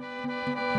Radio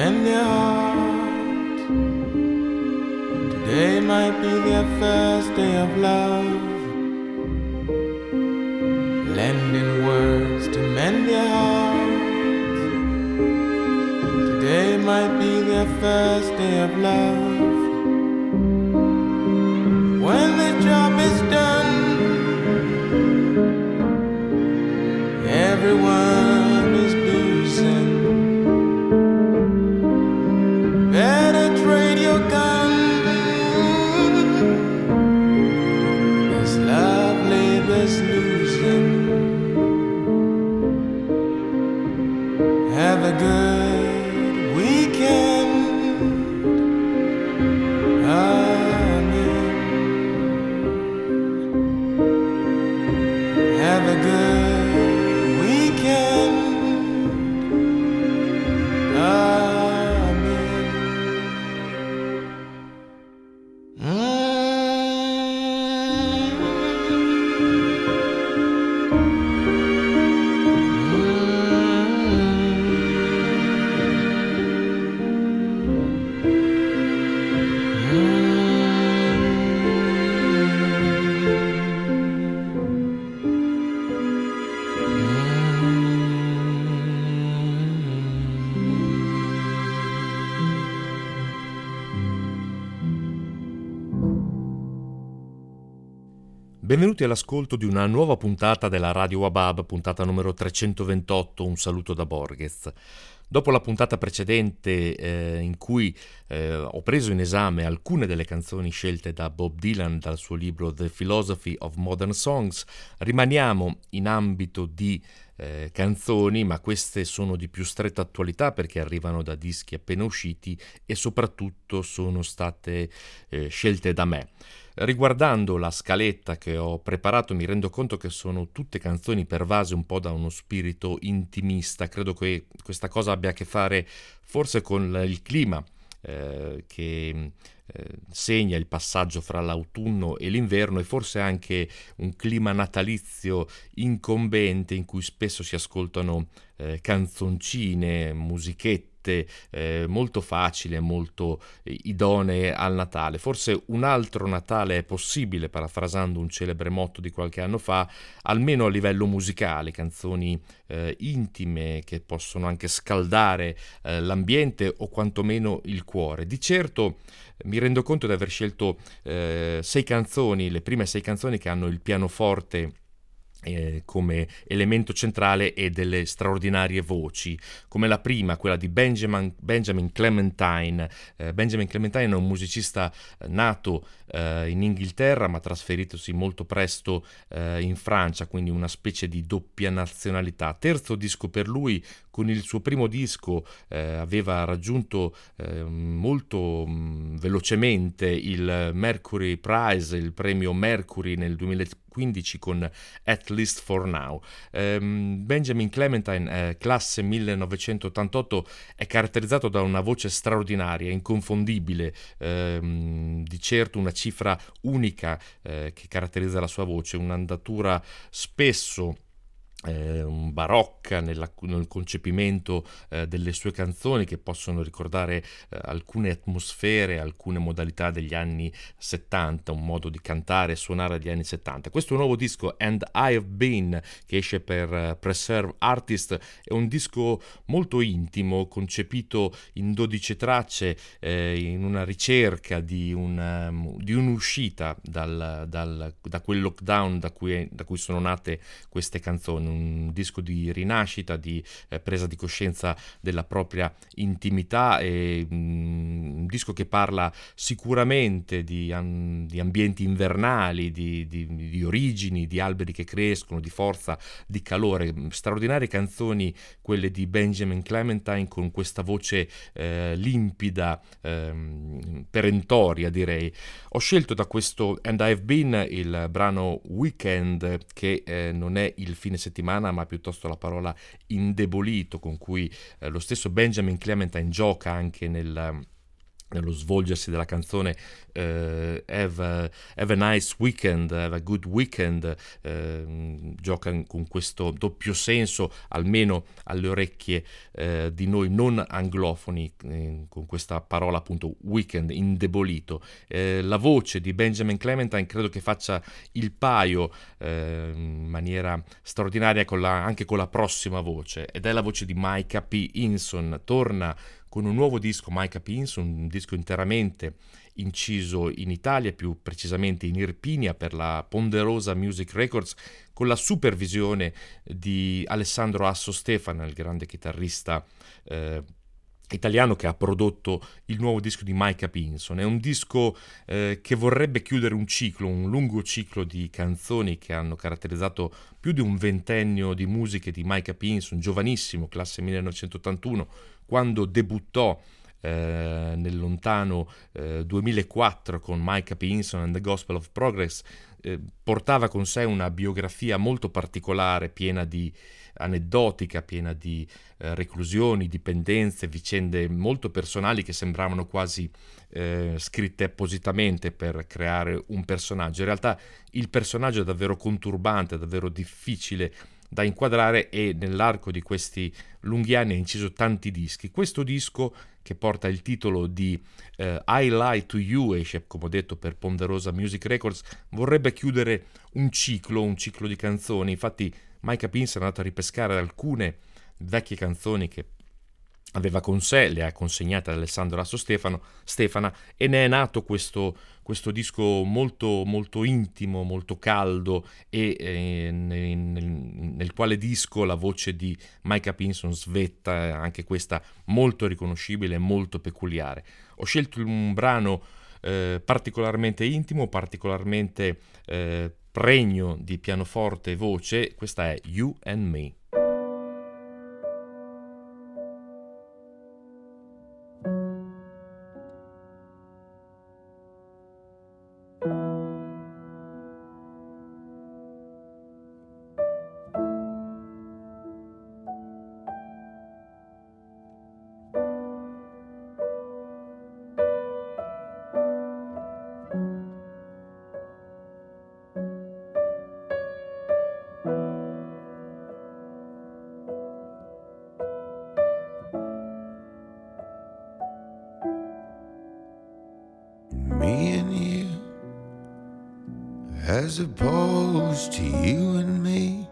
mend their hearts. Today might be their first day of love. Lending words to mend their hearts. Today might be their first day of love. Benvenuti all'ascolto di una nuova puntata della Radio Wabab, puntata numero 328, un saluto da Borges. Dopo la puntata precedente eh, in cui eh, ho preso in esame alcune delle canzoni scelte da Bob Dylan dal suo libro The Philosophy of Modern Songs, rimaniamo in ambito di eh, canzoni, ma queste sono di più stretta attualità perché arrivano da dischi appena usciti e soprattutto sono state eh, scelte da me. Riguardando la scaletta che ho preparato mi rendo conto che sono tutte canzoni pervase un po' da uno spirito intimista, credo che questa cosa abbia a che fare forse con il clima eh, che eh, segna il passaggio fra l'autunno e l'inverno e forse anche un clima natalizio incombente in cui spesso si ascoltano eh, canzoncine, musichette scelte eh, molto facili e molto eh, idonee al Natale. Forse un altro Natale è possibile, parafrasando un celebre motto di qualche anno fa, almeno a livello musicale, canzoni eh, intime che possono anche scaldare eh, l'ambiente o quantomeno il cuore. Di certo mi rendo conto di aver scelto eh, sei canzoni, le prime sei canzoni che hanno il pianoforte eh, come elemento centrale e delle straordinarie voci, come la prima, quella di Benjamin, Benjamin Clementine. Eh, Benjamin Clementine è un musicista eh, nato eh, in Inghilterra ma trasferitosi molto presto eh, in Francia, quindi una specie di doppia nazionalità. Terzo disco per lui, con il suo primo disco eh, aveva raggiunto molto mh, mm, velocemente il Mercury Prize, il premio Mercury nel 2015 15 con At Least for Now. Um, Benjamin Clementine, eh, classe 1988, è caratterizzato da una voce straordinaria, inconfondibile, ehm, di certo una cifra unica eh, che caratterizza la sua voce, un'andatura spesso eh, barocca nella, nel concepimento eh, delle sue canzoni che possono ricordare eh, alcune atmosfere, alcune modalità degli anni 70, un modo di cantare e suonare degli anni 70. Questo nuovo disco And I Have Been che esce per uh, Preserve Artist è un disco molto intimo, concepito in 12 tracce eh, in una ricerca di, un, um, di un'uscita dal, dal, da quel lockdown da cui, da cui sono nate queste canzoni un disco di rinascita, di eh, presa di coscienza della propria intimità e mm, un disco che parla sicuramente di, um, di ambienti invernali, di, di, di, origini, di alberi che crescono, di forza, di calore. Straordinarie canzoni quelle di Benjamin Clementine con questa voce eh, limpida, eh, perentoria direi. Ho scelto da questo And I've Been il brano Weekend che eh, non è il fine settimana settimana, ma piuttosto la parola indebolito con cui eh, lo stesso Benjamin Clementine gioca anche nel nello svolgersi della canzone uh, have, a, have, a, nice weekend, have a good weekend, uh, gioca con questo doppio senso, almeno alle orecchie uh, di noi non anglofoni, eh, con questa parola appunto weekend, indebolito. la voce di Benjamin Clementine credo che faccia il paio in maniera straordinaria con la, anche con la prossima voce, ed è la voce di Micah P. Inson, torna con un nuovo disco, Micah Pins, un disco interamente inciso in Italia, più precisamente in Irpinia per la Ponderosa Music Records, con la supervisione di Alessandro Asso Stefano, il grande chitarrista eh, italiano che ha prodotto il nuovo disco di Micah Pinson. È un disco eh, che vorrebbe chiudere un ciclo, un lungo ciclo di canzoni che hanno caratterizzato più di un ventennio di musiche di Micah Pinson, giovanissimo, classe 1981, quando debuttò eh, nel lontano eh, 2004 con Micah Pinson and the Gospel of Progress, eh, portava con sé una biografia molto particolare, piena di aneddotica, piena di eh, reclusioni, dipendenze, vicende molto personali che sembravano quasi eh, scritte appositamente per creare un personaggio. In realtà il personaggio è davvero conturbante, davvero difficile da inquadrare e nell'arco di questi lunghi anni ha inciso tanti dischi. Questo disco che porta il titolo di eh, I Lie to You, esce come ho detto per Ponderosa Music Records, vorrebbe chiudere un ciclo, un ciclo di canzoni. Infatti Mike Pins è andato a ripescare alcune vecchie canzoni che aveva con sé, le ha consegnate ad Alessandro Asso Stefano, Stefana e ne è nato questo, questo disco molto, molto intimo, molto caldo e eh, nel, nel, quale disco la voce di Micah Pinson svetta, anche questa molto riconoscibile e molto peculiare. Ho scelto un brano eh, particolarmente intimo, particolarmente eh, pregno di pianoforte e voce, questa è You and Me. As opposed to you and me,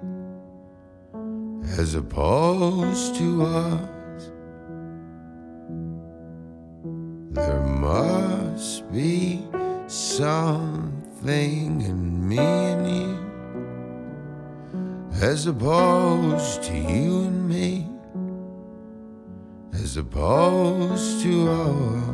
as opposed to us. There must be something in me and you, as opposed to you and me, as opposed to us.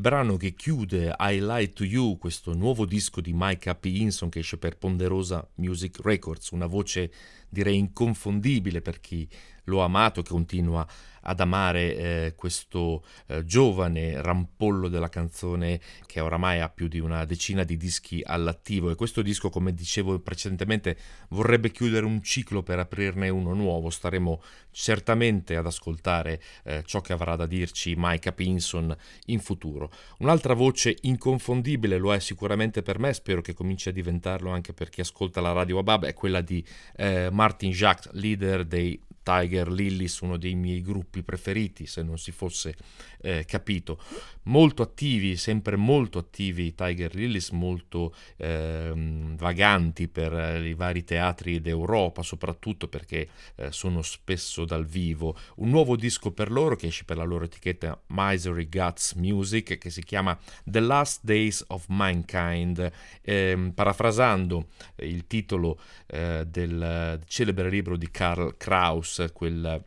Brano che chiude I Lie to You, questo nuovo disco di Mike P. Hinson che esce per Ponderosa Music Records, una voce direi inconfondibile per chi lo ha amato, che continua ad amare eh, questo eh, giovane rampollo della canzone che oramai ha più di una decina di dischi all'attivo e questo disco, come dicevo precedentemente, vorrebbe chiudere un ciclo per aprirne uno nuovo. Staremo certamente ad ascoltare eh, ciò che avrà da dirci Mike Pinson in futuro. Un'altra voce inconfondibile lo è sicuramente per me, spero che cominci a diventarlo anche per chi ascolta la radio Wabab, è quella di eh, Martin Jacques, leader dei Tiger Lilies, uno dei miei gruppi preferiti, se non si fosse eh, capito. Molto attivi, sempre molto attivi i Tiger Lilies, molto ehm, vaganti per eh, i vari teatri d'Europa, soprattutto perché eh, sono spesso dal vivo. Un nuovo disco per loro che esce per la loro etichetta Misery Guts Music, che si chiama The Last Days of Mankind, ehm, parafrasando il titolo eh, del celebre libro di Karl Kraus, quel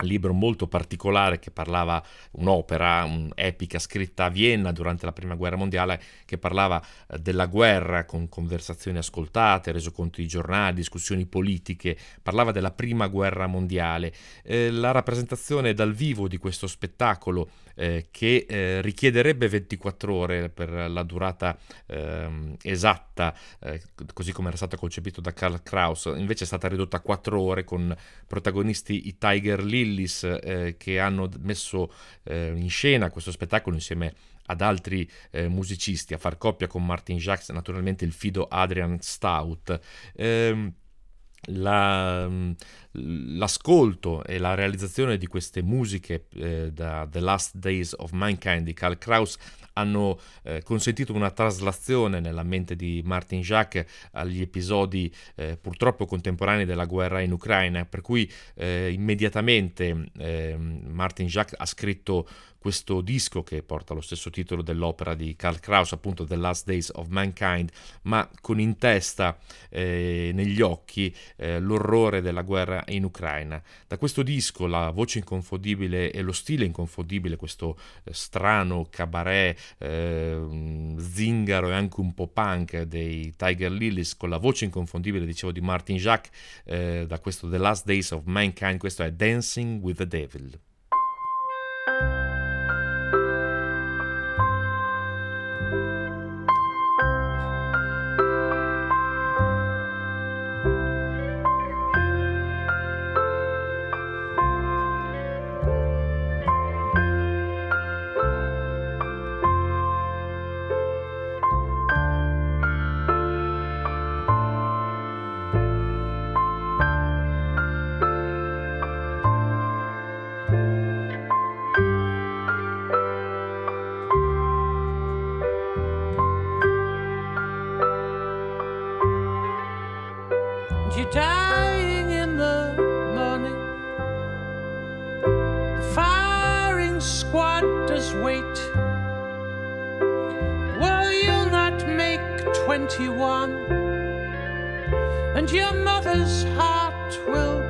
libro molto particolare che parlava un'opera, un'epica scritta a Vienna durante la prima guerra mondiale che parlava della guerra con conversazioni ascoltate, resoconti di giornali, discussioni politiche, parlava della prima guerra mondiale. Eh, la rappresentazione dal vivo di questo spettacolo eh, che eh, richiederebbe 24 ore per la durata ehm, esatta, eh, così come era stato concepito da Karl Kraus, invece è stata ridotta a 4 ore con protagonisti i Tiger Lillis eh, che hanno messo eh, in scena questo spettacolo insieme ad altri eh, musicisti, a far coppia con Martin Jacques, naturalmente il fido Adrian Stout. Ehm, la, mm, l'ascolto e la realizzazione di queste musiche eh, da The Last Days of Mankind di Karl Kraus hanno eh, consentito una traslazione nella mente di Martin Jacques agli episodi eh, purtroppo contemporanei della guerra in Ucraina, per cui eh, immediatamente ehm, Martin Jacques ha scritto questo disco che porta lo stesso titolo dell'opera di Karl Kraus, appunto The Last Days of Mankind, ma con in testa, eh, negli occhi, eh, l'orrore della guerra in Ucraina. Da questo disco la voce inconfondibile e lo stile inconfondibile, questo eh, strano cabaret, eh, zingaro e anche un po' punk dei Tiger Lilies, con la voce inconfondibile, dicevo, di Martin Jacques, eh, da questo The Last Days of Mankind, questo è Dancing with the Devil. 21, and your mother's heart will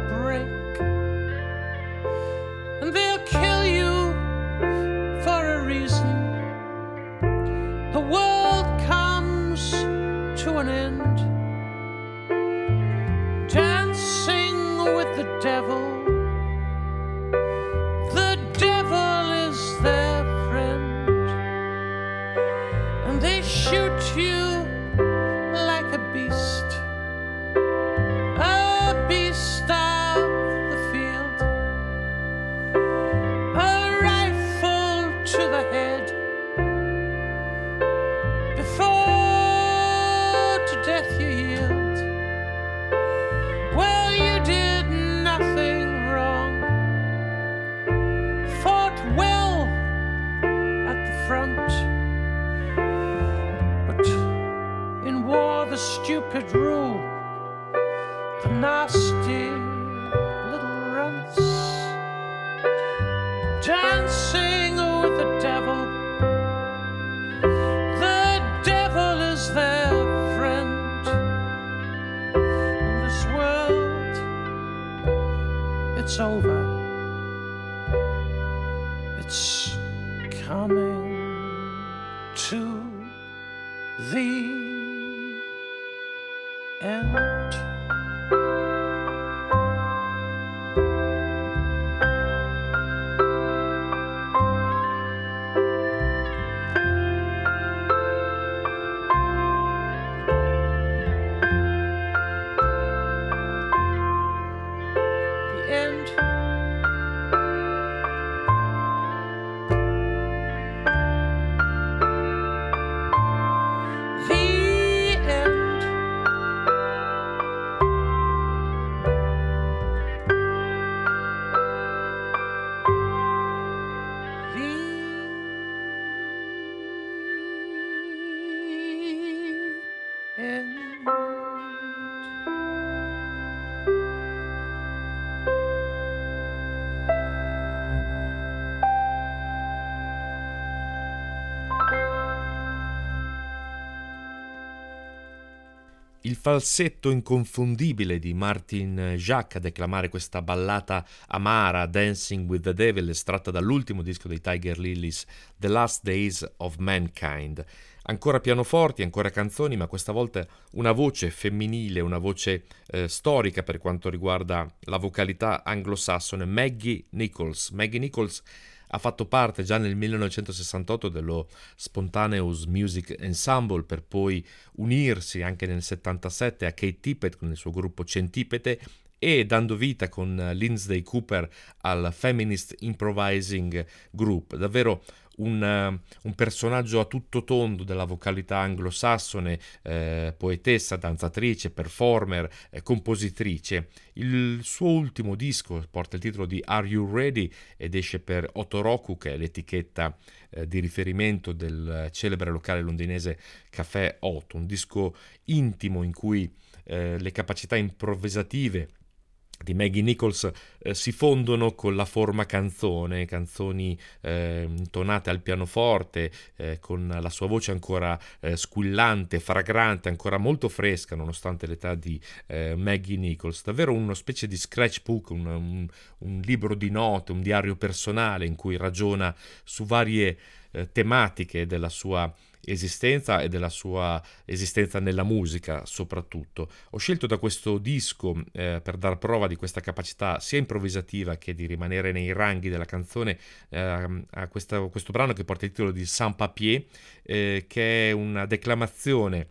Il falsetto inconfondibile di Martin Jacques a declamare questa ballata amara Dancing with the Devil estratta dall'ultimo disco dei Tiger Lilies The Last Days of Mankind. Ancora pianoforti, ancora canzoni, ma questa volta una voce femminile, una voce eh, storica per quanto riguarda la vocalità anglosassone, Maggie Nichols. Maggie Nichols ha fatto parte già nel 1968 dello Spontaneous Music Ensemble per poi unirsi anche nel 77 a Kate Tippett con il suo gruppo Centipete e dando vita con Lindsay Cooper al Feminist Improvising Group. Davvero un, un personaggio a tutto tondo della vocalità anglosassone, eh, poetessa, danzatrice, performer, eh, compositrice. Il suo ultimo disco porta il titolo di Are You Ready ed esce per Otoroku, che è l'etichetta eh, di riferimento del celebre locale londinese Café Otto, un disco intimo in cui eh, le capacità improvvisative di Maggie Nichols eh, si fondono con la forma canzone, canzoni eh, intonate al pianoforte, eh, con la sua voce ancora eh, squillante, fragrante, ancora molto fresca nonostante l'età di eh, Maggie Nichols. Davvero una specie di scratchbook, un, un, un, libro di note, un diario personale in cui ragiona su varie eh, tematiche della sua esistenza e della sua esistenza nella musica soprattutto. Ho scelto da questo disco eh, per dar prova di questa capacità sia improvvisativa che di rimanere nei ranghi della canzone eh, a questa, questo brano che porta il titolo di Sans Papier eh, che è una declamazione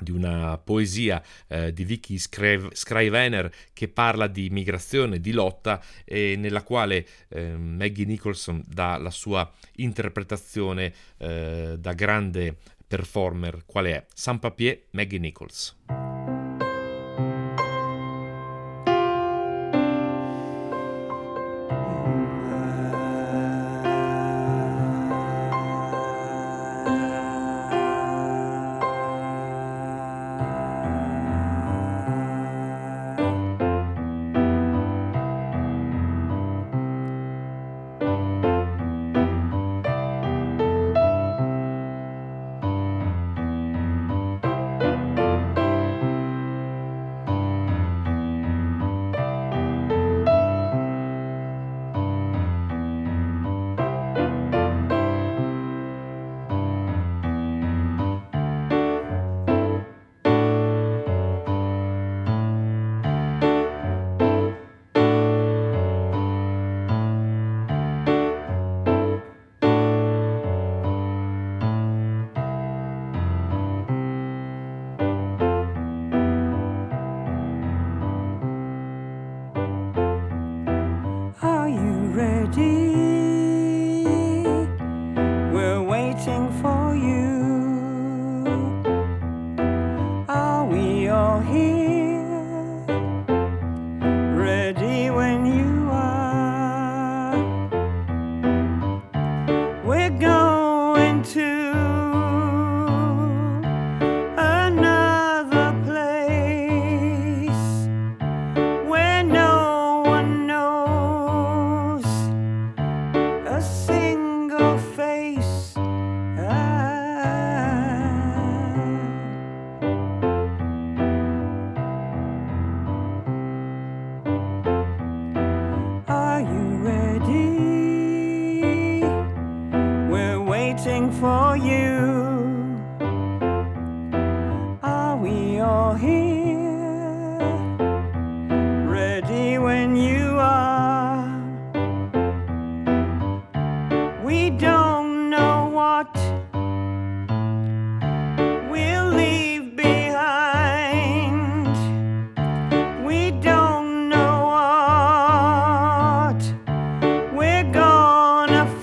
di una poesia eh, di Vicky Scrivener che parla di migrazione, di lotta e nella quale eh, Maggie Nicholson dà la sua interpretazione eh, da grande performer quale è Sans Papier Maggie Nichols.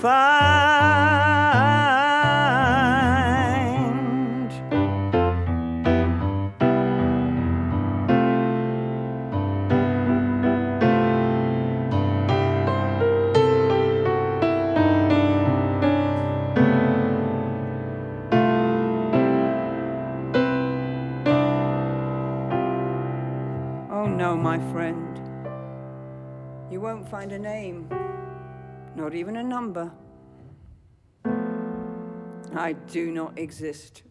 find. Oh no, my friend, you won't find a name. I do not exist.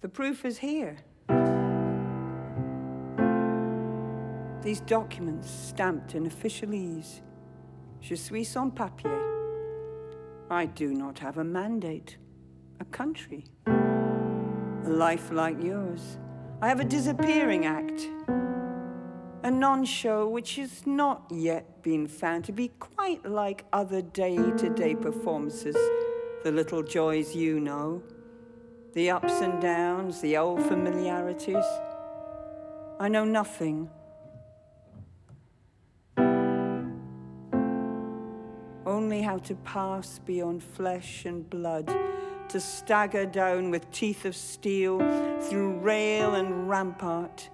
The proof is here. These documents stamped in officialese. Je suis sans papier. I do not have a mandate, a country, a life like yours. I have a disappearing act, a non show which has not yet been found to be quite like other day to day performances the little joys you know, the ups and downs, the old familiarities. I know nothing. Only how to pass beyond flesh and blood, to stagger down with teeth of steel through rail and rampart.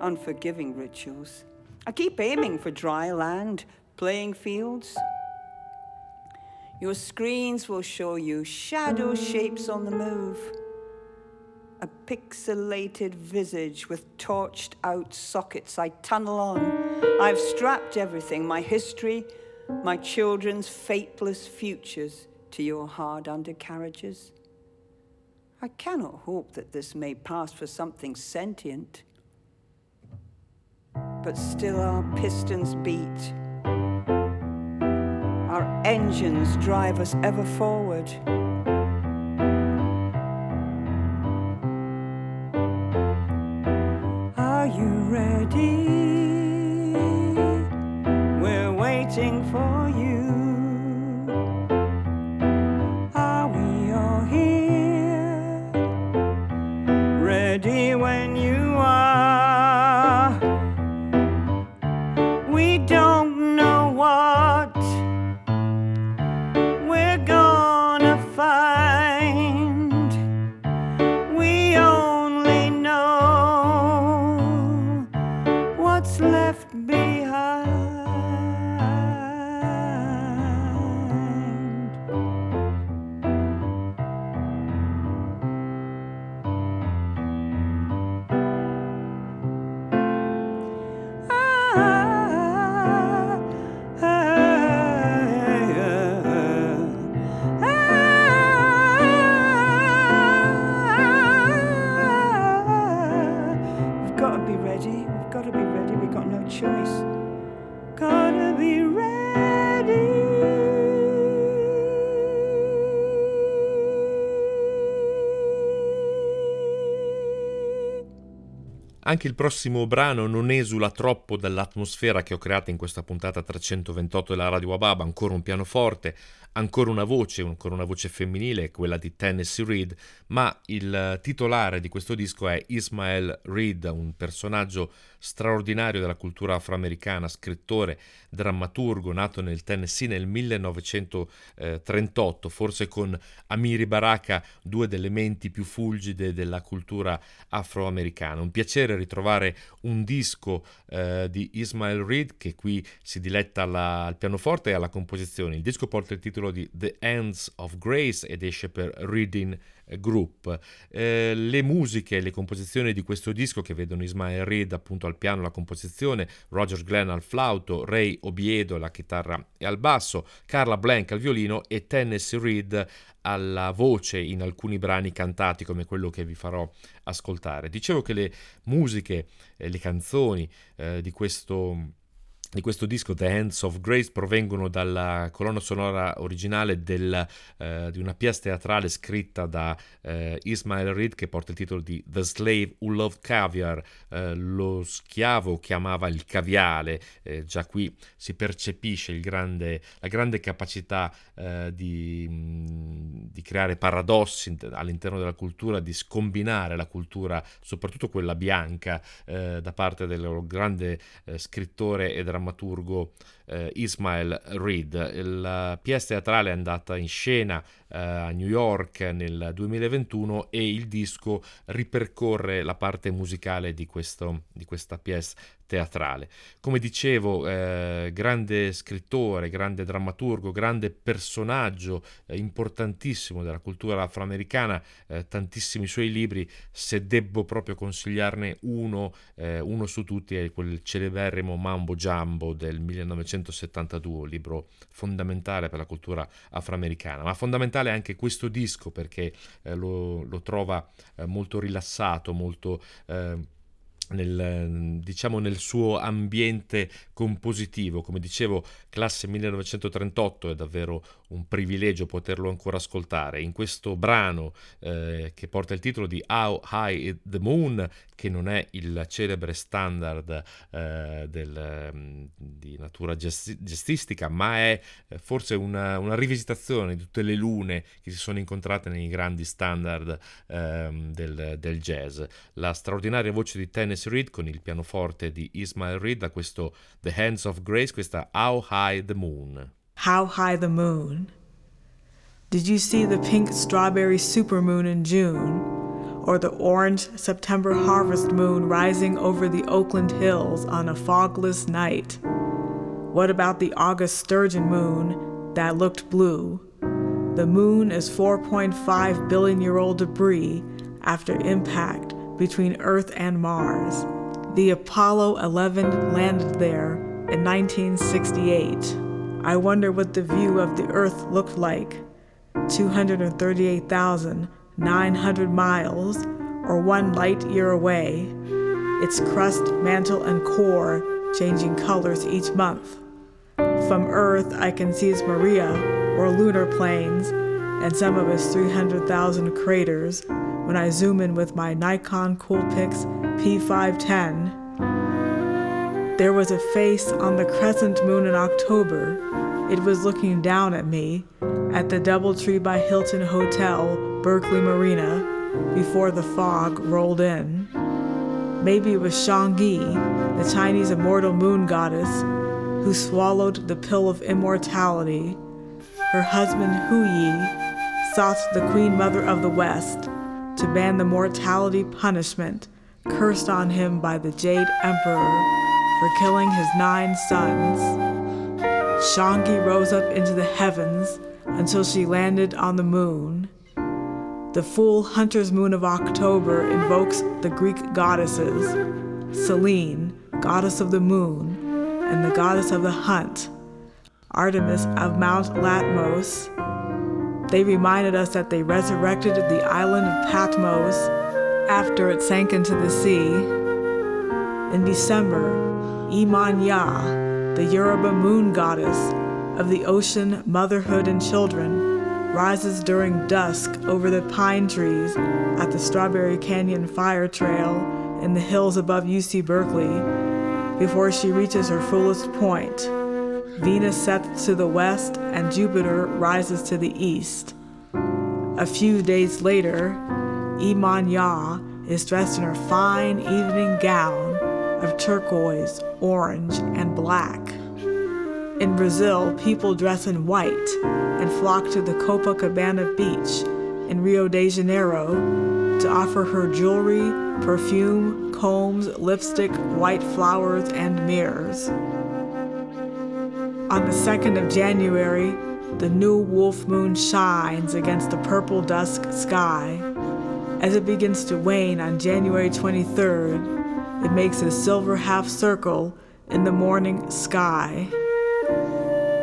Unforgiving rituals. I keep aiming for dry land, playing fields. Your screens will show you shadow shapes on the move. A pixelated visage with torched out sockets I tunnel on. I've strapped everything my history, my children's fateless futures to your hard undercarriages. I cannot hope that this may pass for something sentient. But still our pistons beat. Our engines drive us ever forward. Are you ready? Anche il prossimo brano non esula troppo dall'atmosfera che ho creato in questa puntata 328 della Radio Wababa, ancora un pianoforte, ancora una voce, ancora una voce femminile, quella di Tennessee Reed, ma il titolare di questo disco è Ismael Reed, un personaggio straordinario della cultura afroamericana, scrittore, drammaturgo, nato nel Tennessee nel 1938, forse con Amiri Baraka, due delle menti più fulgide della cultura afroamericana. Un piacere ritrovare un disco eh, di Ismael Reed che qui si diletta alla, al pianoforte e alla composizione. Il disco porta il titolo di The Hands of Grace ed esce per Reading Group. Eh, le musiche, le composizioni di questo disco che vedono Ismael Reed appunto al piano, la composizione, Roger Glenn al flauto, Ray Obiedo alla chitarra e al basso, Carla Blank al violino e Tennessee Reed alla voce in alcuni brani cantati come quello che vi farò ascoltare. Dicevo che le musiche, eh, le canzoni eh, di questo di questo disco The Hands of Grace provengono dalla colonna sonora originale del, eh, di una pièce teatrale scritta da eh, Ismael Reed che porta il titolo di The Slave Who Loved Caviar, eh, lo schiavo che amava il caviale, eh, già qui si percepisce grande, la grande capacità eh, di, di, creare paradossi all'interno della cultura, di scombinare la cultura, soprattutto quella bianca, eh, da parte del grande scrittore e drammaturgo drammaturgo eh, Ismael Reed. La pièce teatrale è andata in scena a New York nel 2021 e il disco ripercorre la parte musicale di, questo, di questa pièce teatrale. Come dicevo, eh, grande scrittore, grande drammaturgo, grande personaggio eh, importantissimo della cultura afroamericana, eh, tantissimi suoi libri, se debbo proprio consigliarne uno, eh, uno su tutti è quel celeberrimo Mambo Jumbo del 1972, un libro fondamentale per la cultura afroamericana, ma fondamentale anche questo disco perché eh, lo, lo, trova eh, molto rilassato, molto nel, diciamo nel suo ambiente compositivo. Come dicevo, classe 1938 è davvero un privilegio poterlo ancora ascoltare. In questo brano eh, che porta il titolo di How High the Moon, che non è il celebre standard eh, del, di natura gesti- gestistica, ma è eh, forse una, una, rivisitazione di tutte le lune che si sono incontrate nei grandi standard ehm, del, del jazz. La straordinaria voce di Tennessee Reed con il pianoforte di Ismael Reed da questo The Hands of Grace, questa How High the Moon. How High the Moon. Did you see the pink strawberry supermoon in June? Or the orange September harvest moon rising over the Oakland Hills on a fogless night? What about the August sturgeon moon that looked blue? The moon is 4.5 billion year old debris after impact between Earth and Mars. The Apollo 11 landed there in 1968. I wonder what the view of the Earth looked like 238,900 miles, or one light year away, its crust, mantle, and core changing colors each month. From Earth, I can see its Maria, or lunar plains, and some of its 300,000 craters when I zoom in with my Nikon Coolpix P510. There was a face on the crescent moon in October. It was looking down at me at the Doubletree by Hilton Hotel, Berkeley Marina, before the fog rolled in. Maybe it was Shangyi, the Chinese immortal moon goddess, who swallowed the pill of immortality. Her husband Hu Yi sought the Queen Mother of the West to ban the mortality punishment cursed on him by the Jade Emperor for killing his nine sons. Shangyi rose up into the heavens until she landed on the moon. The full hunter's moon of October invokes the Greek goddesses Selene, goddess of the moon, and the goddess of the hunt, Artemis of Mount Latmos. They reminded us that they resurrected the island of Patmos after it sank into the sea. In December, Iman Ya, the Yoruba moon goddess of the ocean, motherhood, and children, rises during dusk over the pine trees at the Strawberry Canyon Fire Trail in the hills above UC Berkeley before she reaches her fullest point. Venus sets to the west and Jupiter rises to the east. A few days later, Iman Ya is dressed in her fine evening gown of turquoise, orange, and black. In Brazil, people dress in white and flock to the Copacabana beach in Rio de Janeiro to offer her jewelry, perfume, combs, lipstick, white flowers, and mirrors. On the 2nd of January, the new wolf moon shines against the purple dusk sky. As it begins to wane on January 23rd, it makes a silver half circle in the morning sky.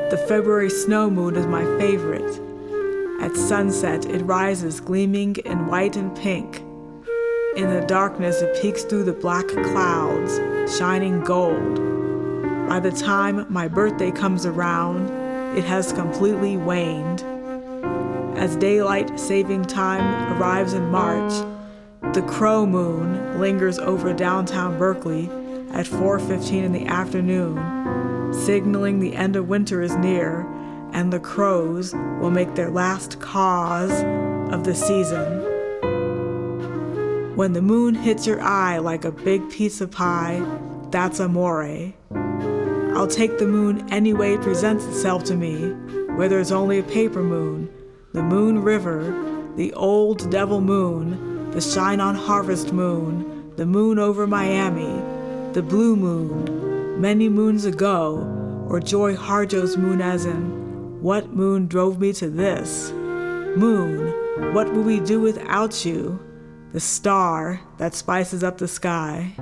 The February snow moon is my favorite. At sunset, it rises gleaming in white and pink. In the darkness, it peeks through the black clouds, shining gold. By the time my birthday comes around, it has completely waned. As daylight saving time arrives in March, the crow moon lingers over downtown Berkeley at 4:15 in the afternoon, signaling the end of winter is near and the crows will make their last caws of the season. When the moon hits your eye like a big piece of pie, that's amore. I'll take the moon any way it presents itself to me, whether it's only a paper moon, the moon river, the old devil moon, the shine on harvest moon, the moon over Miami, the blue moon, many moons ago, or Joy Harjo's moon as in, what moon drove me to this? Moon, what will we do without you? The star that spices up the sky.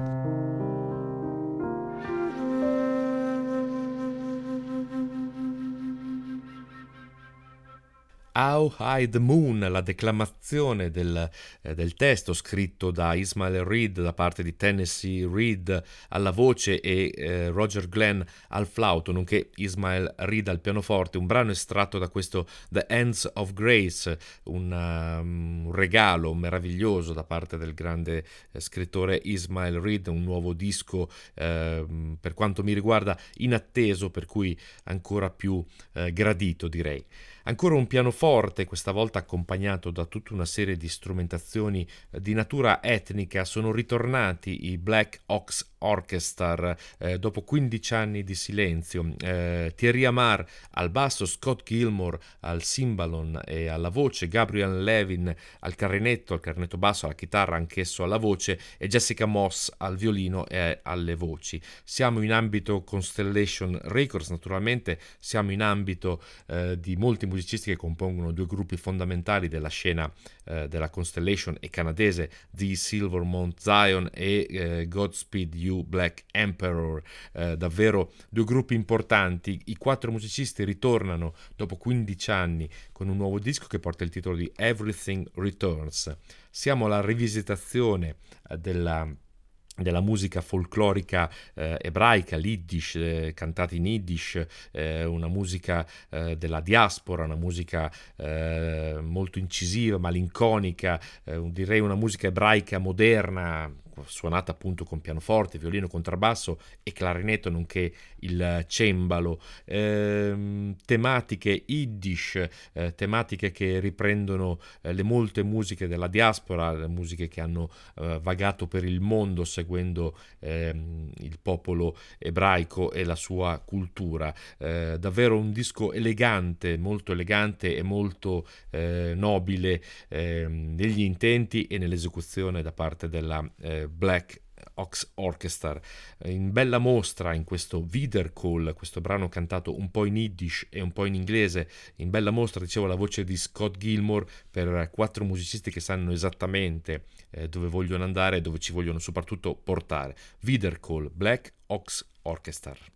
How High the Moon, la declamazione del, eh, del, testo scritto da Ismail Reed da parte di Tennessee Reed alla voce e eh, Roger Glenn al flauto, nonché Ismail Reed al pianoforte, un brano estratto da questo The Hands of Grace, un, um, un regalo meraviglioso da parte del grande eh, scrittore Ismail Reed, un nuovo disco ehm, per quanto mi riguarda inatteso, per cui ancora più eh, gradito direi. Ancora un pianoforte, questa volta accompagnato da tutta una serie di strumentazioni di natura etnica, sono ritornati i Black Ox Orchestra, eh, dopo 15 anni di silenzio. Eh, Thierry Amar al basso, Scott Gilmore al cimbalon e alla voce, Gabriel Levin al clarinetto, al clarinetto basso, alla chitarra, anch'esso alla voce, e Jessica Moss al violino e alle voci. Siamo in ambito Constellation Records, naturalmente siamo in ambito eh, di molti musicisti che compongono due gruppi fondamentali della scena eh, della Constellation e canadese, The Silver Mount Zion e eh, Godspeed You Black Emperor, eh, davvero due gruppi importanti. I quattro musicisti ritornano dopo 15 anni con un nuovo disco che porta il titolo di Everything Returns. Siamo alla rivisitazione eh, della della musica folclorica eh, ebraica, l'Iddish, eh, cantata in Yiddish, eh, una musica eh, della diaspora, una musica eh, molto incisiva, malinconica, direi una musica ebraica moderna, suonata appunto con pianoforte, violino, contrabbasso e clarinetto, nonché il cembalo, eh, tematiche yiddish, eh, tematiche che riprendono eh, le molte musiche della diaspora, le musiche che hanno eh, vagato per il mondo seguendo ehm, il popolo ebraico e la sua cultura. Eh, davvero un disco elegante, molto elegante e molto eh, nobile ehm, negli intenti e nell'esecuzione da parte della Black Ox Orchestra in bella mostra in questo Wiedercall, questo brano cantato un po' in yiddish e un po' in inglese, in bella mostra dicevo la voce di Scott Gilmore per quattro musicisti che sanno esattamente eh, dove vogliono andare e dove ci vogliono soprattutto portare. Wiedercall, Black Ox Orchestra.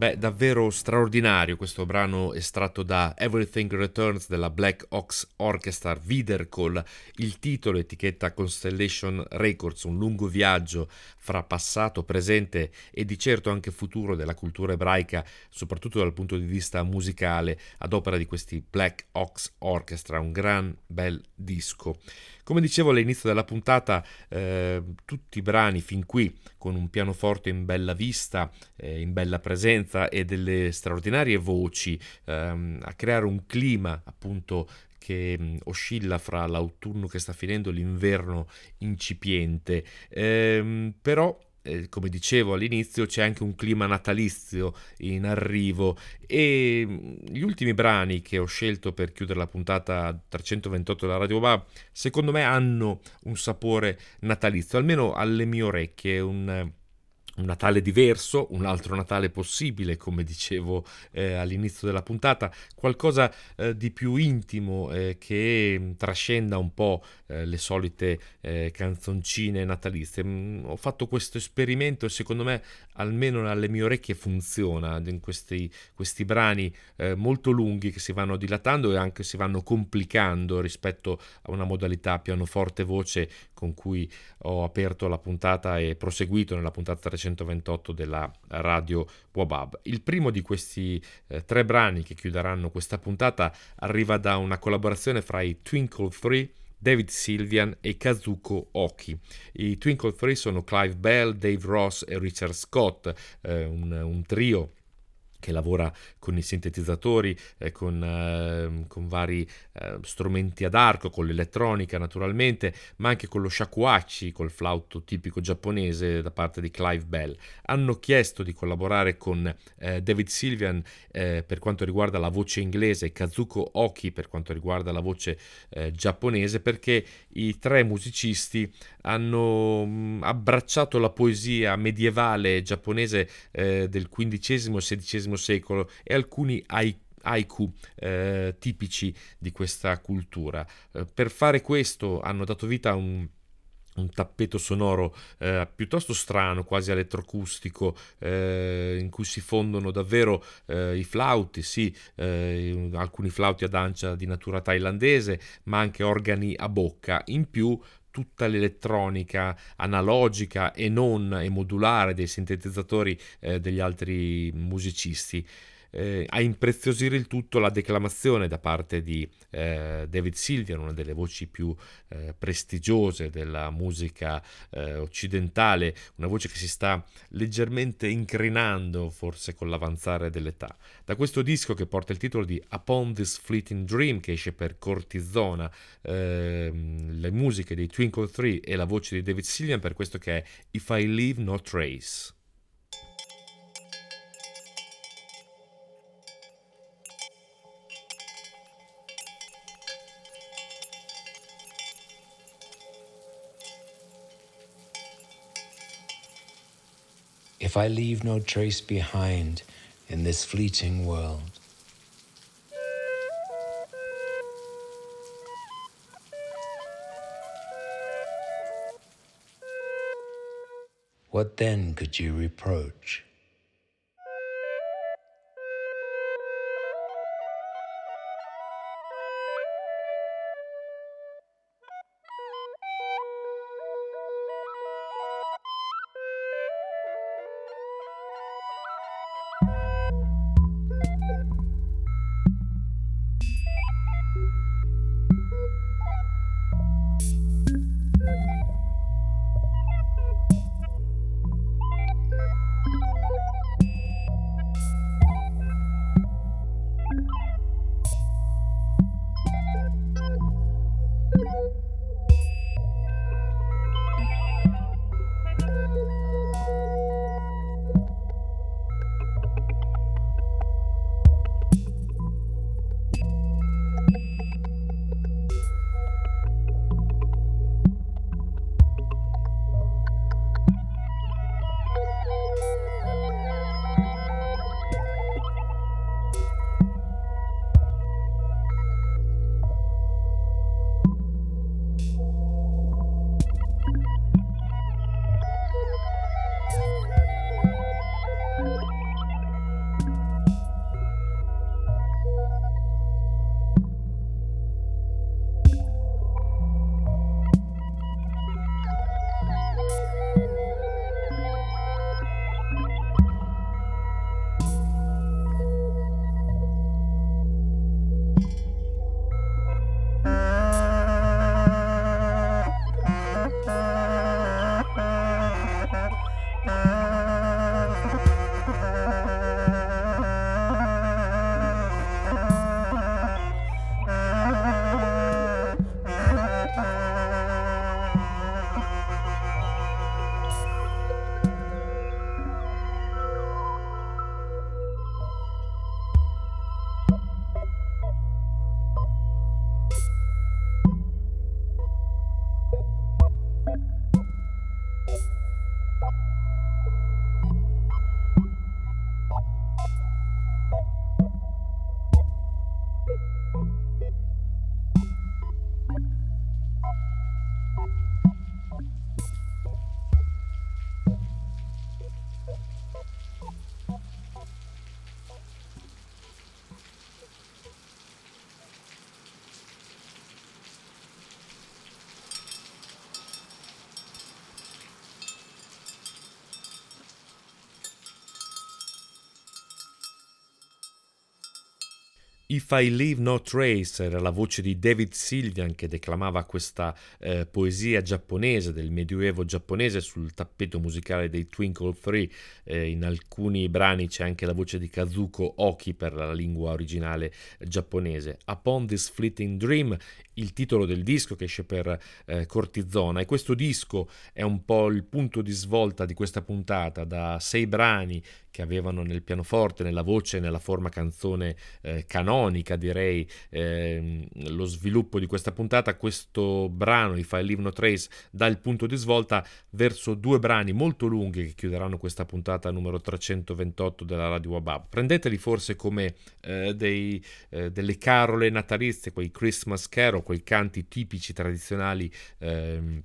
Beh, davvero straordinario questo brano estratto da Everything Returns della Black Ox Orchestra Wiedercall, il titolo etichetta Constellation Records, un lungo viaggio fra passato, presente e di certo anche futuro della cultura ebraica, soprattutto dal punto di vista musicale, ad opera di questi Black Ox Orchestra, un gran bel disco. Come dicevo all'inizio della puntata, eh, tutti i brani fin qui con un pianoforte in bella vista, eh, in bella presenza e delle straordinarie voci ehm, a creare un clima appunto che mh, oscilla fra l'autunno che sta finendo e l'inverno incipiente. Ehm, però eh, come dicevo all'inizio, c'è anche un clima natalizio in arrivo. E mh, gli ultimi brani che ho scelto per chiudere la puntata 328 della Radio Bar, secondo me hanno un sapore natalizio, almeno alle mie orecchie, un un Natale diverso, un altro Natale possibile, come dicevo eh, all'inizio della puntata, qualcosa eh, di più intimo eh, che trascenda un po' eh, le solite eh, canzoncine natalizie. Mm, ho fatto questo esperimento e secondo me almeno alle mie orecchie funziona in questi, questi brani eh, molto lunghi che si vanno dilatando e anche si vanno complicando rispetto a una modalità pianoforte voce con cui ho aperto la puntata e proseguito nella puntata 328 della radio Wabab. Il primo di questi eh, tre brani che chiuderanno questa puntata arriva da una collaborazione fra i Twinkle 3 David Sylvian e Kazuko Oki. I Twinkle 3 sono Clive Bell, Dave Ross e Richard Scott, eh, un, un trio che lavora con i sintetizzatori, eh, con, eh, con, vari eh, strumenti ad arco, con l'elettronica naturalmente, ma anche con lo shakuhachi, col flauto tipico giapponese da parte di Clive Bell. Hanno chiesto di collaborare con eh, David Sylvian eh, per quanto riguarda la voce inglese e Kazuko Oki per quanto riguarda la voce eh, giapponese perché i tre musicisti hanno abbracciato la poesia medievale giapponese del XV e XVI secolo e alcuni haiku eh, tipici di questa cultura. Eh, per fare questo hanno dato vita a un un tappeto sonoro eh, piuttosto strano, quasi elettroacustico, eh, in cui si fondono davvero eh, i flauti, sì, alcuni flauti ad ancia di natura thailandese, ma anche organi a bocca. In più tutta l'elettronica analogica e non e modulare dei sintetizzatori eh, degli altri musicisti. Eh, a impreziosire il tutto la declamazione da parte di eh, David Sylvian, una delle voci più eh, prestigiose della musica eh, occidentale, una voce che si sta leggermente incrinando forse con l'avanzare dell'età. Da questo disco che porta il titolo di Upon This Fleeting Dream, che esce per Cortisona, ehm, le musiche dei Twinkle 3 e la voce di David Sylvian per questo che è If I Leave No Trace. If I leave no trace behind, in this fleeting world. What then could you reproach? If I Leave No Trace era la voce di David Sylvian che declamava questa eh, poesia giapponese del medioevo giapponese sul tappeto musicale dei Twinkle Three. Eh, in alcuni brani c'è anche la voce di Kazuko Oki per la lingua originale giapponese. Upon This Fleeting Dream il titolo del disco che esce per eh, Cortizona e questo disco è un po' il punto di svolta di questa puntata da sei brani che avevano nel pianoforte, nella voce, nella forma canzone eh, canonica direi eh, lo sviluppo di questa puntata. Questo brano i File Leave No Trace dà il punto di svolta verso due brani molto lunghi che chiuderanno questa puntata numero 328 della Radio Wabab. Prendeteli forse come eh, dei, eh, delle carole natalizie quei Christmas Carol quei canti tipici tradizionali ehm,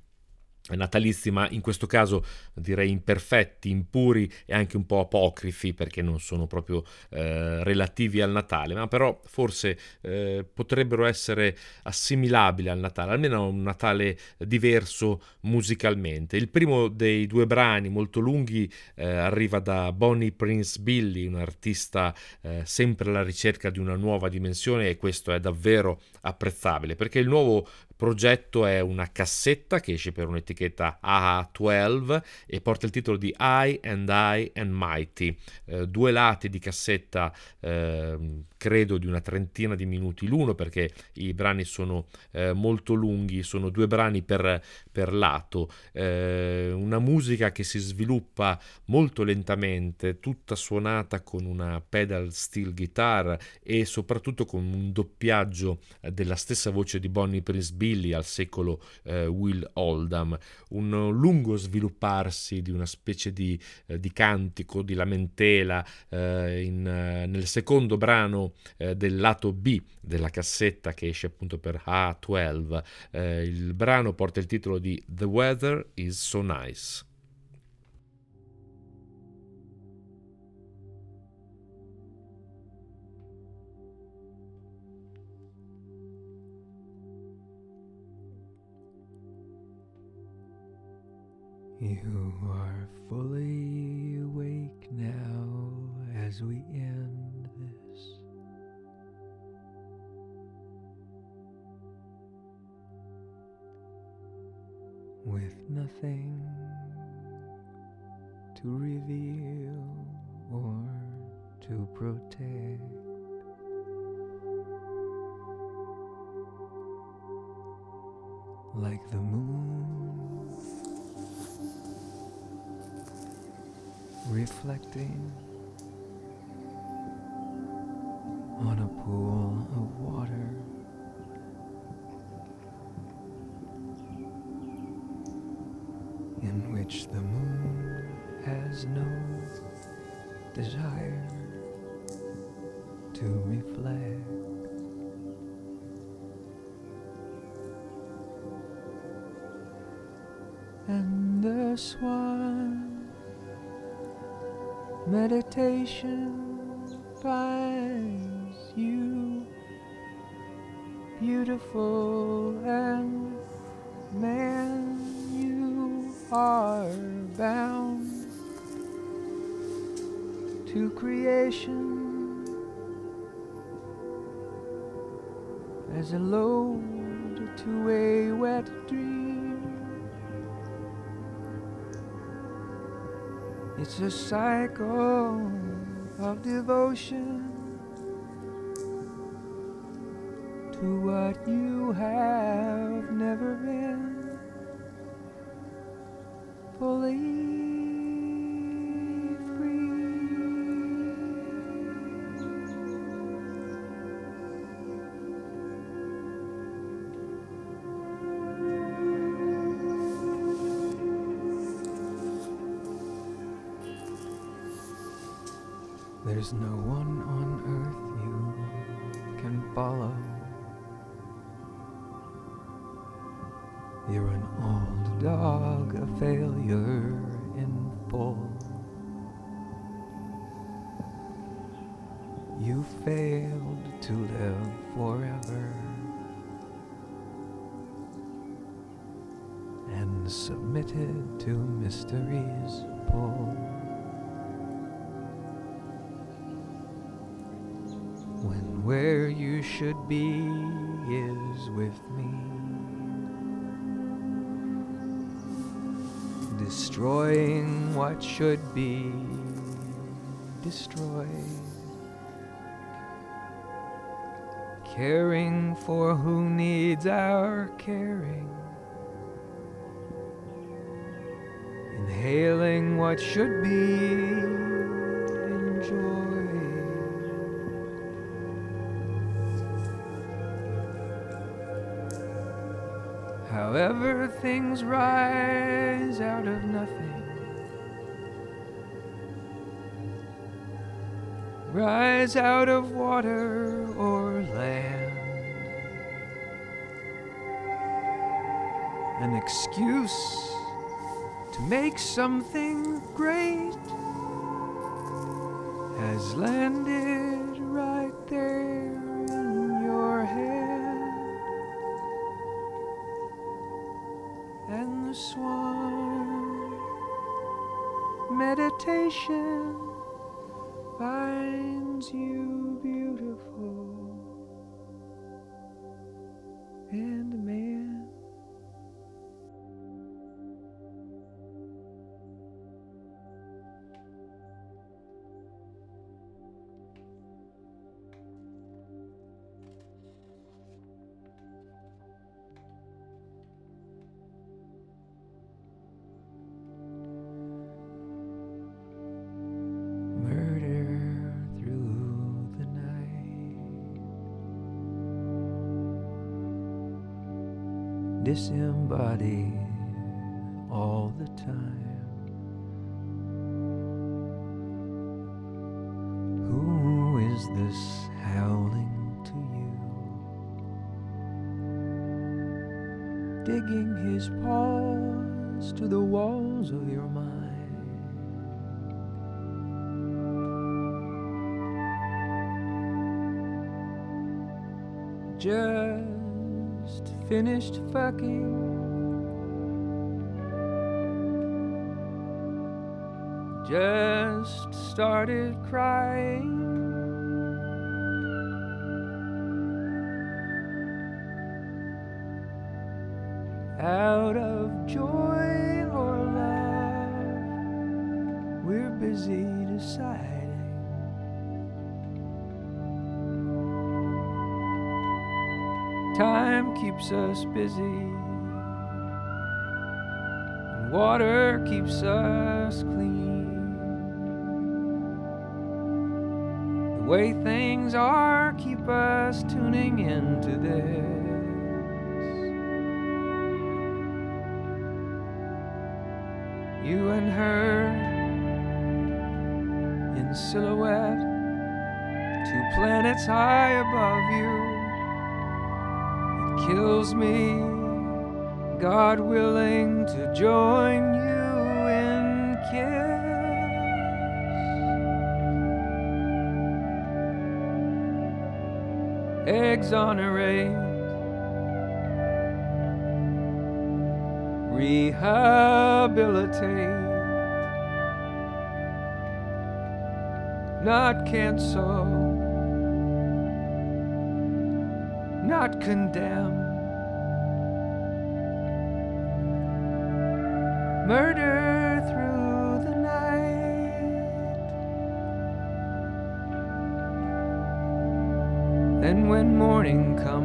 natalizi, ma in questo caso direi imperfetti, impuri e anche un po' apocrifi perché non sono proprio eh, relativi al Natale, ma però forse eh, potrebbero essere assimilabili al Natale, almeno un Natale diverso musicalmente. Il primo dei due brani molto lunghi eh, arriva da Bonnie Prince Billy, un artista eh, sempre alla ricerca di una nuova dimensione e questo è davvero apprezzabile perché il nuovo progetto è una cassetta che esce per un'etichetta AHA12 e porta il titolo di I and I and Mighty, eh, due lati di cassetta eh, credo di una trentina di minuti l'uno perché i brani sono eh, molto lunghi, sono due brani per, per lato, eh, una musica che si sviluppa molto lentamente, tutta suonata con una pedal steel guitar e soprattutto con un doppiaggio della stessa voce di Bonnie Prince Billy al secolo eh, Will Oldham, un lungo svilupparsi di una specie di, eh, di cantico, di lamentela eh, in, nel secondo brano del lato B della cassetta che esce appunto per A12. il brano porta il titolo di The Weather is So Nice. You are fully awake now as we end this. With nothing to reveal or to protect. Like the moon reflecting on a pool of water. In which the moon has no desire to reflect. And the swan meditation finds you beautiful and man you are bound to creation. As a load It's a cycle of devotion to what you have never been There's no one on earth you can follow. You're an old dog, a failure in full. You failed to live forever and submitted to mystery's pull. Should be is with me. Destroying what should be destroyed. Caring for who needs our caring. Inhaling what should be However, things rise out of nothing. Rise out of water or land. An excuse to make something great has landed invitation. Disembodied all the time. Who is this howling to you? Digging his paws to the walls of your mind. Just finished fucking. Just started crying. Out of joy or love, we're busy deciding. Time keeps us busy, and water keeps us clean. The way things are keep us tuning into this. You and her in silhouette, two planets high above you kills me. God willing to join you in kiss. Exonerate, rehabilitate, not cancel. Not condemn. Murder through the night. Then, when morning comes,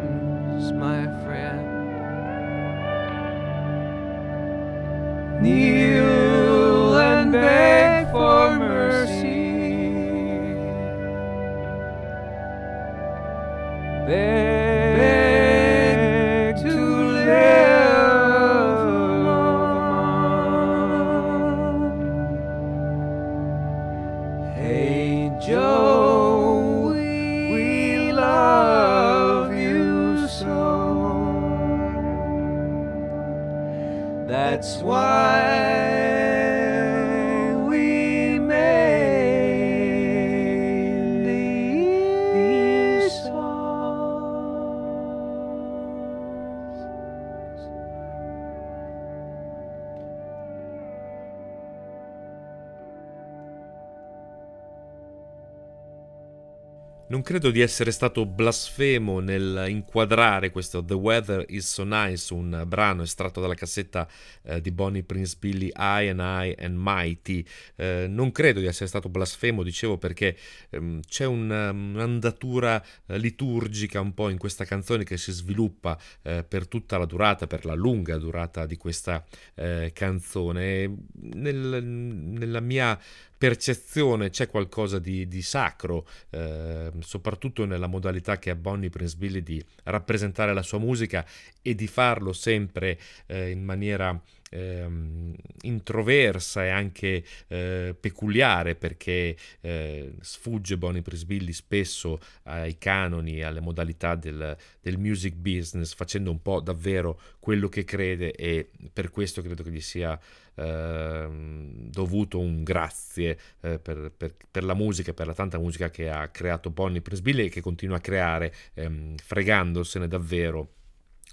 Non credo di essere stato blasfemo nel inquadrare questo The Weather is So Nice, un brano estratto dalla cassetta eh, di Bonnie Prince Billy I and I and Mighty. Eh, non credo di essere stato blasfemo, dicevo, perché ehm, c'è un, um, un'andatura eh, liturgica un po' in questa canzone che si sviluppa eh, per tutta la durata, per la lunga durata di questa eh, canzone. Nel- nella mia percezione c'è qualcosa di, di sacro, eh, soprattutto nella modalità che ha Bonnie Prince Billy di rappresentare la sua musica e di farlo sempre eh, in maniera ehm, introversa e anche eh, peculiare perché eh, sfugge Bonnie Prince Billy spesso ai canoni, alle modalità del, del music business, facendo un po' davvero quello che crede e per questo credo che gli sia ehm, dovuto un grazie eh, per, per- per la musica, per la tanta musica che ha creato Bonnie Prince Billy e che continua a creare, ehm, fregandosene davvero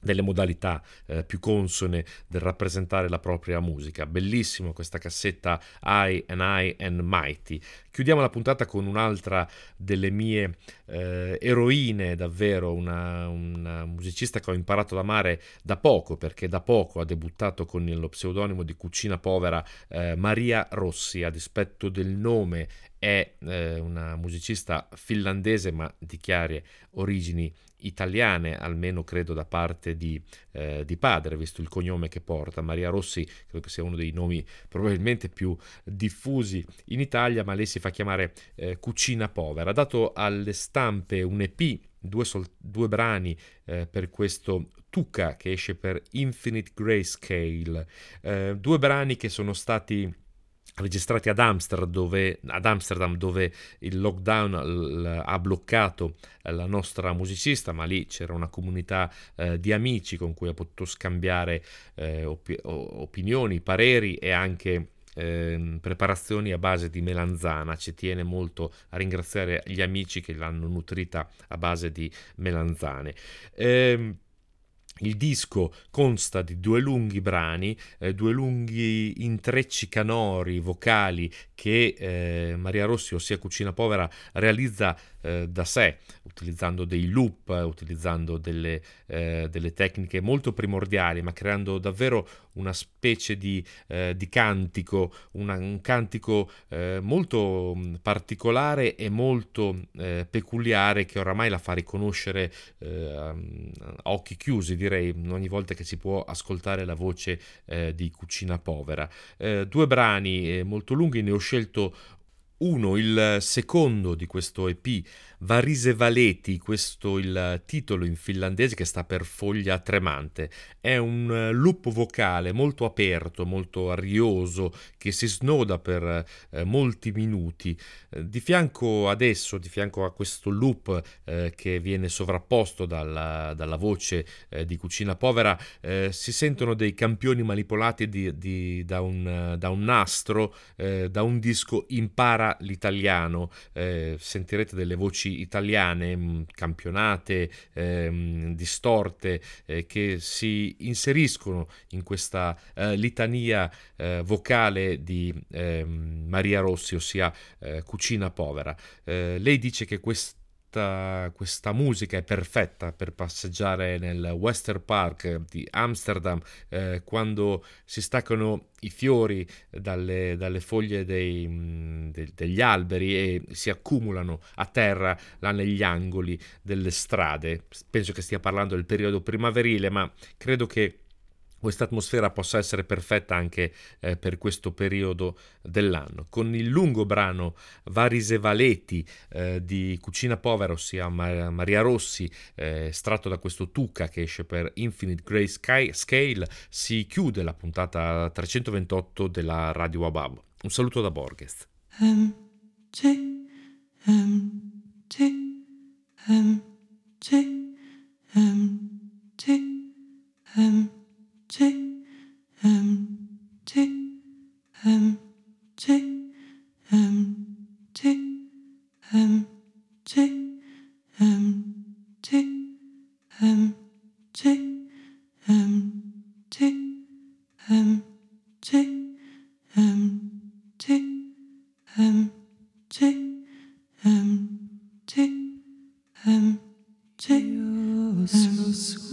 delle modalità eh, più consone del rappresentare la propria musica. Bellissimo questa cassetta I and I and Mighty. Chiudiamo la puntata con un'altra delle mie eh, eroine, davvero una, una musicista che ho imparato ad amare da poco, perché da poco ha debuttato con lo pseudonimo di Cucina Povera eh, Maria Rossi, a dispetto del nome è eh, una musicista finlandese ma di chiare origini italiane, almeno credo da parte di, eh, di padre, visto il cognome che porta. Maria Rossi credo che sia uno dei nomi probabilmente più diffusi in Italia, ma lei si fa chiamare eh, Cucina Povera. Ha dato alle stampe un EP due, sol- due brani eh, per questo Tuca che esce per Infinite Grayscale, eh, due brani che sono stati registrati ad Amsterdam, dove, ad Amsterdam dove il lockdown l- ha bloccato la nostra musicista, ma lì c'era una comunità eh, di amici con cui ha potuto scambiare eh, op- opinioni, pareri e anche eh, preparazioni a base di melanzana. Ci tiene molto a ringraziare gli amici che l'hanno nutrita a base di melanzane. Eh, il disco consta di due lunghi brani, eh, due lunghi intrecci canori vocali che eh, Maria Rossi, ossia Cucina Povera, realizza eh, da sé, utilizzando dei loop, utilizzando delle, eh, delle, tecniche molto primordiali, ma creando davvero una specie di, eh, di cantico, una, un cantico eh, molto mm, particolare e molto eh, peculiare che oramai la fa riconoscere a occhi chiusi, direi, ogni volta che si può ascoltare la voce di Cucina Povera. due brani molto lunghi, ne ho scelto uno, il secondo di questo EP, Varise Valeti, questo il titolo in finlandese che sta per foglia tremante. È un loop vocale molto aperto, molto arioso, che si snoda per eh, molti minuti. Eh, di fianco ad di fianco a questo loop eh, che viene sovrapposto dalla, dalla voce eh, di Cucina Povera, eh, si sentono dei campioni manipolati di, di, da, un, da, un, nastro, eh, da un disco Impara l'italiano. sentirete delle voci italiane mm, campionate, ehm, distorte, eh, che si inseriscono in questa eh, litania eh, vocale di ehm, Maria Rossi, ossia eh, Cucina Povera. Eh, lei dice che questo questa, questa, musica è perfetta per passeggiare nel Western Park di Amsterdam eh, quando si staccano i fiori dalle, dalle foglie dei, mm, de, degli alberi e si accumulano a terra là negli angoli delle strade. Penso che stia parlando del periodo primaverile, ma credo che questa atmosfera possa essere perfetta anche eh, per questo periodo dell'anno. Con il lungo brano Varise Valeti eh, di Cucina Povera, ossia Mar- Maria Rossi, eh, estratto da questo Tuca che esce per Infinite Grey Sky- Scale, si chiude la puntata 328 della Radio Wabab. Un saluto da Borges. M-T, M-T, M-T, M-T, M-T. empty, so sweet.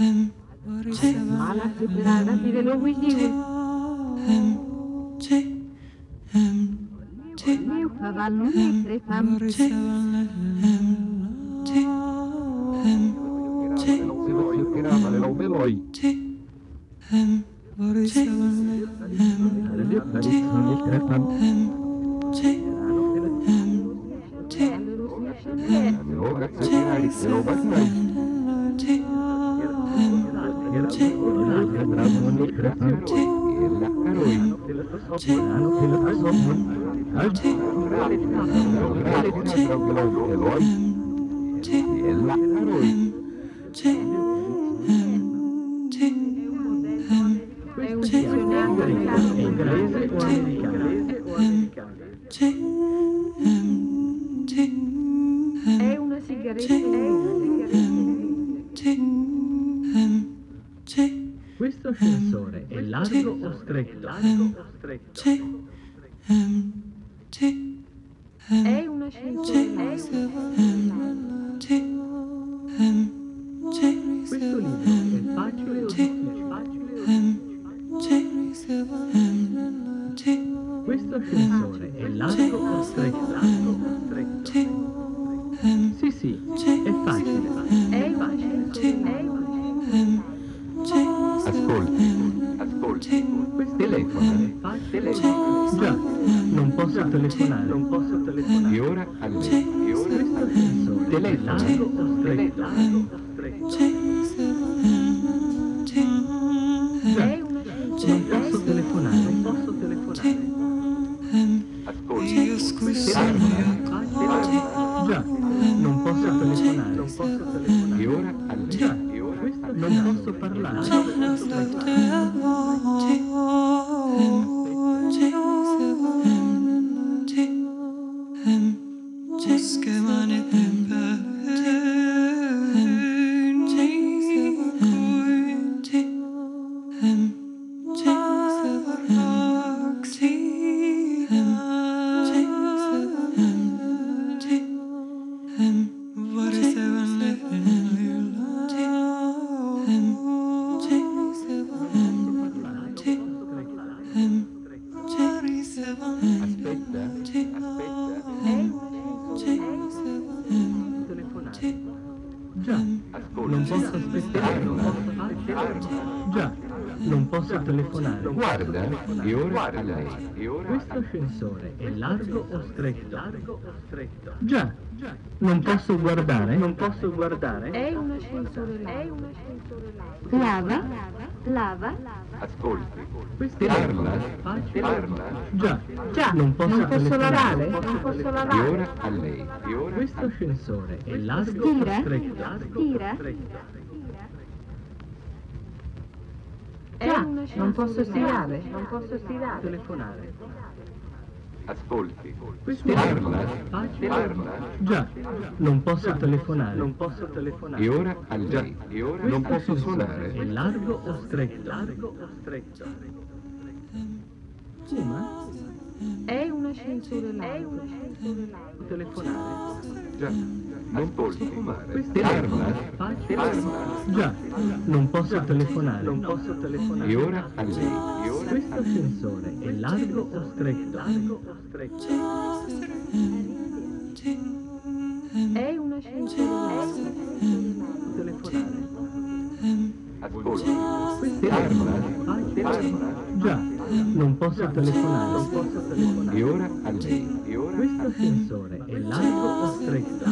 Ma la la fine lo quindi Meu cavallo mentre fam Grazie. È una sigaretta. Questo ascensore è largo o stretto? È un ascensore. Questo libro è facile o difficile? Questo ascensore è largo o stretto? Sì, sì, è facile. È un ascensore. Ascolti, ascolti. Telefona. Telefona. Già, non posso telefonare. Non posso telefonare. E ora a lei. E ora questo ascensore. Telefona. Largo o stretto? Già, non posso telefonare. Non posso telefonare. Ascolti. Già, non posso telefonare. Non posso telefonare. E ora non posso parlare. Guarda, e ora a lei. Questo ascensore è largo o stretto? Già, non posso guardare. Non posso guardare. È un ascensore. È un ascensore. Lava, lava, Ascolti. Questi Parla. Facile. Parla. Già, già, non posso, non posso lavare, non posso E lavare. ora a lei. E ora Questo ascensore è largo Stira? o stretto? Largo o Stira? stretto? Già, non posso stirare, non posso stirare. Telefonare. Ascolti. Questo Parla. Parla. Già, non posso telefonare. Non posso telefonare. E ora a lei. E ora non posso È suonare. largo o stretto? Largo o stretto? Fuma? È un ascensore largo. Telefonare. Già. Non posso fumare. Questo Parla. Già, non posso telefonare. Non posso telefonare. E ora a lei. E ora Questo ascensore è largo o stretto? Largo o stretto? È un ascensore. Telefonare. Ascolti. Parla. Già, non posso telefonare. E ora a lei. E ora Questo ascensore è largo o stretto?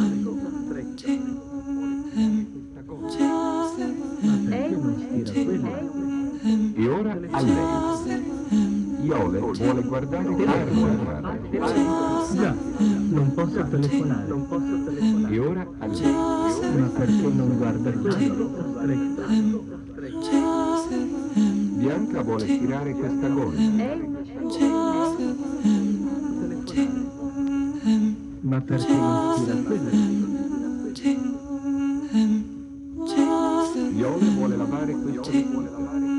Non stira quello? E ora a lei. Iole vuole guardare. Già, non posso telefonare. Non posso telefonare. E ora Ma perché non guarda stretto? Bianca vuole tirare questa gonna. Ma perché non stira quello? Iole vuole lavare questo vuole lavare. Ma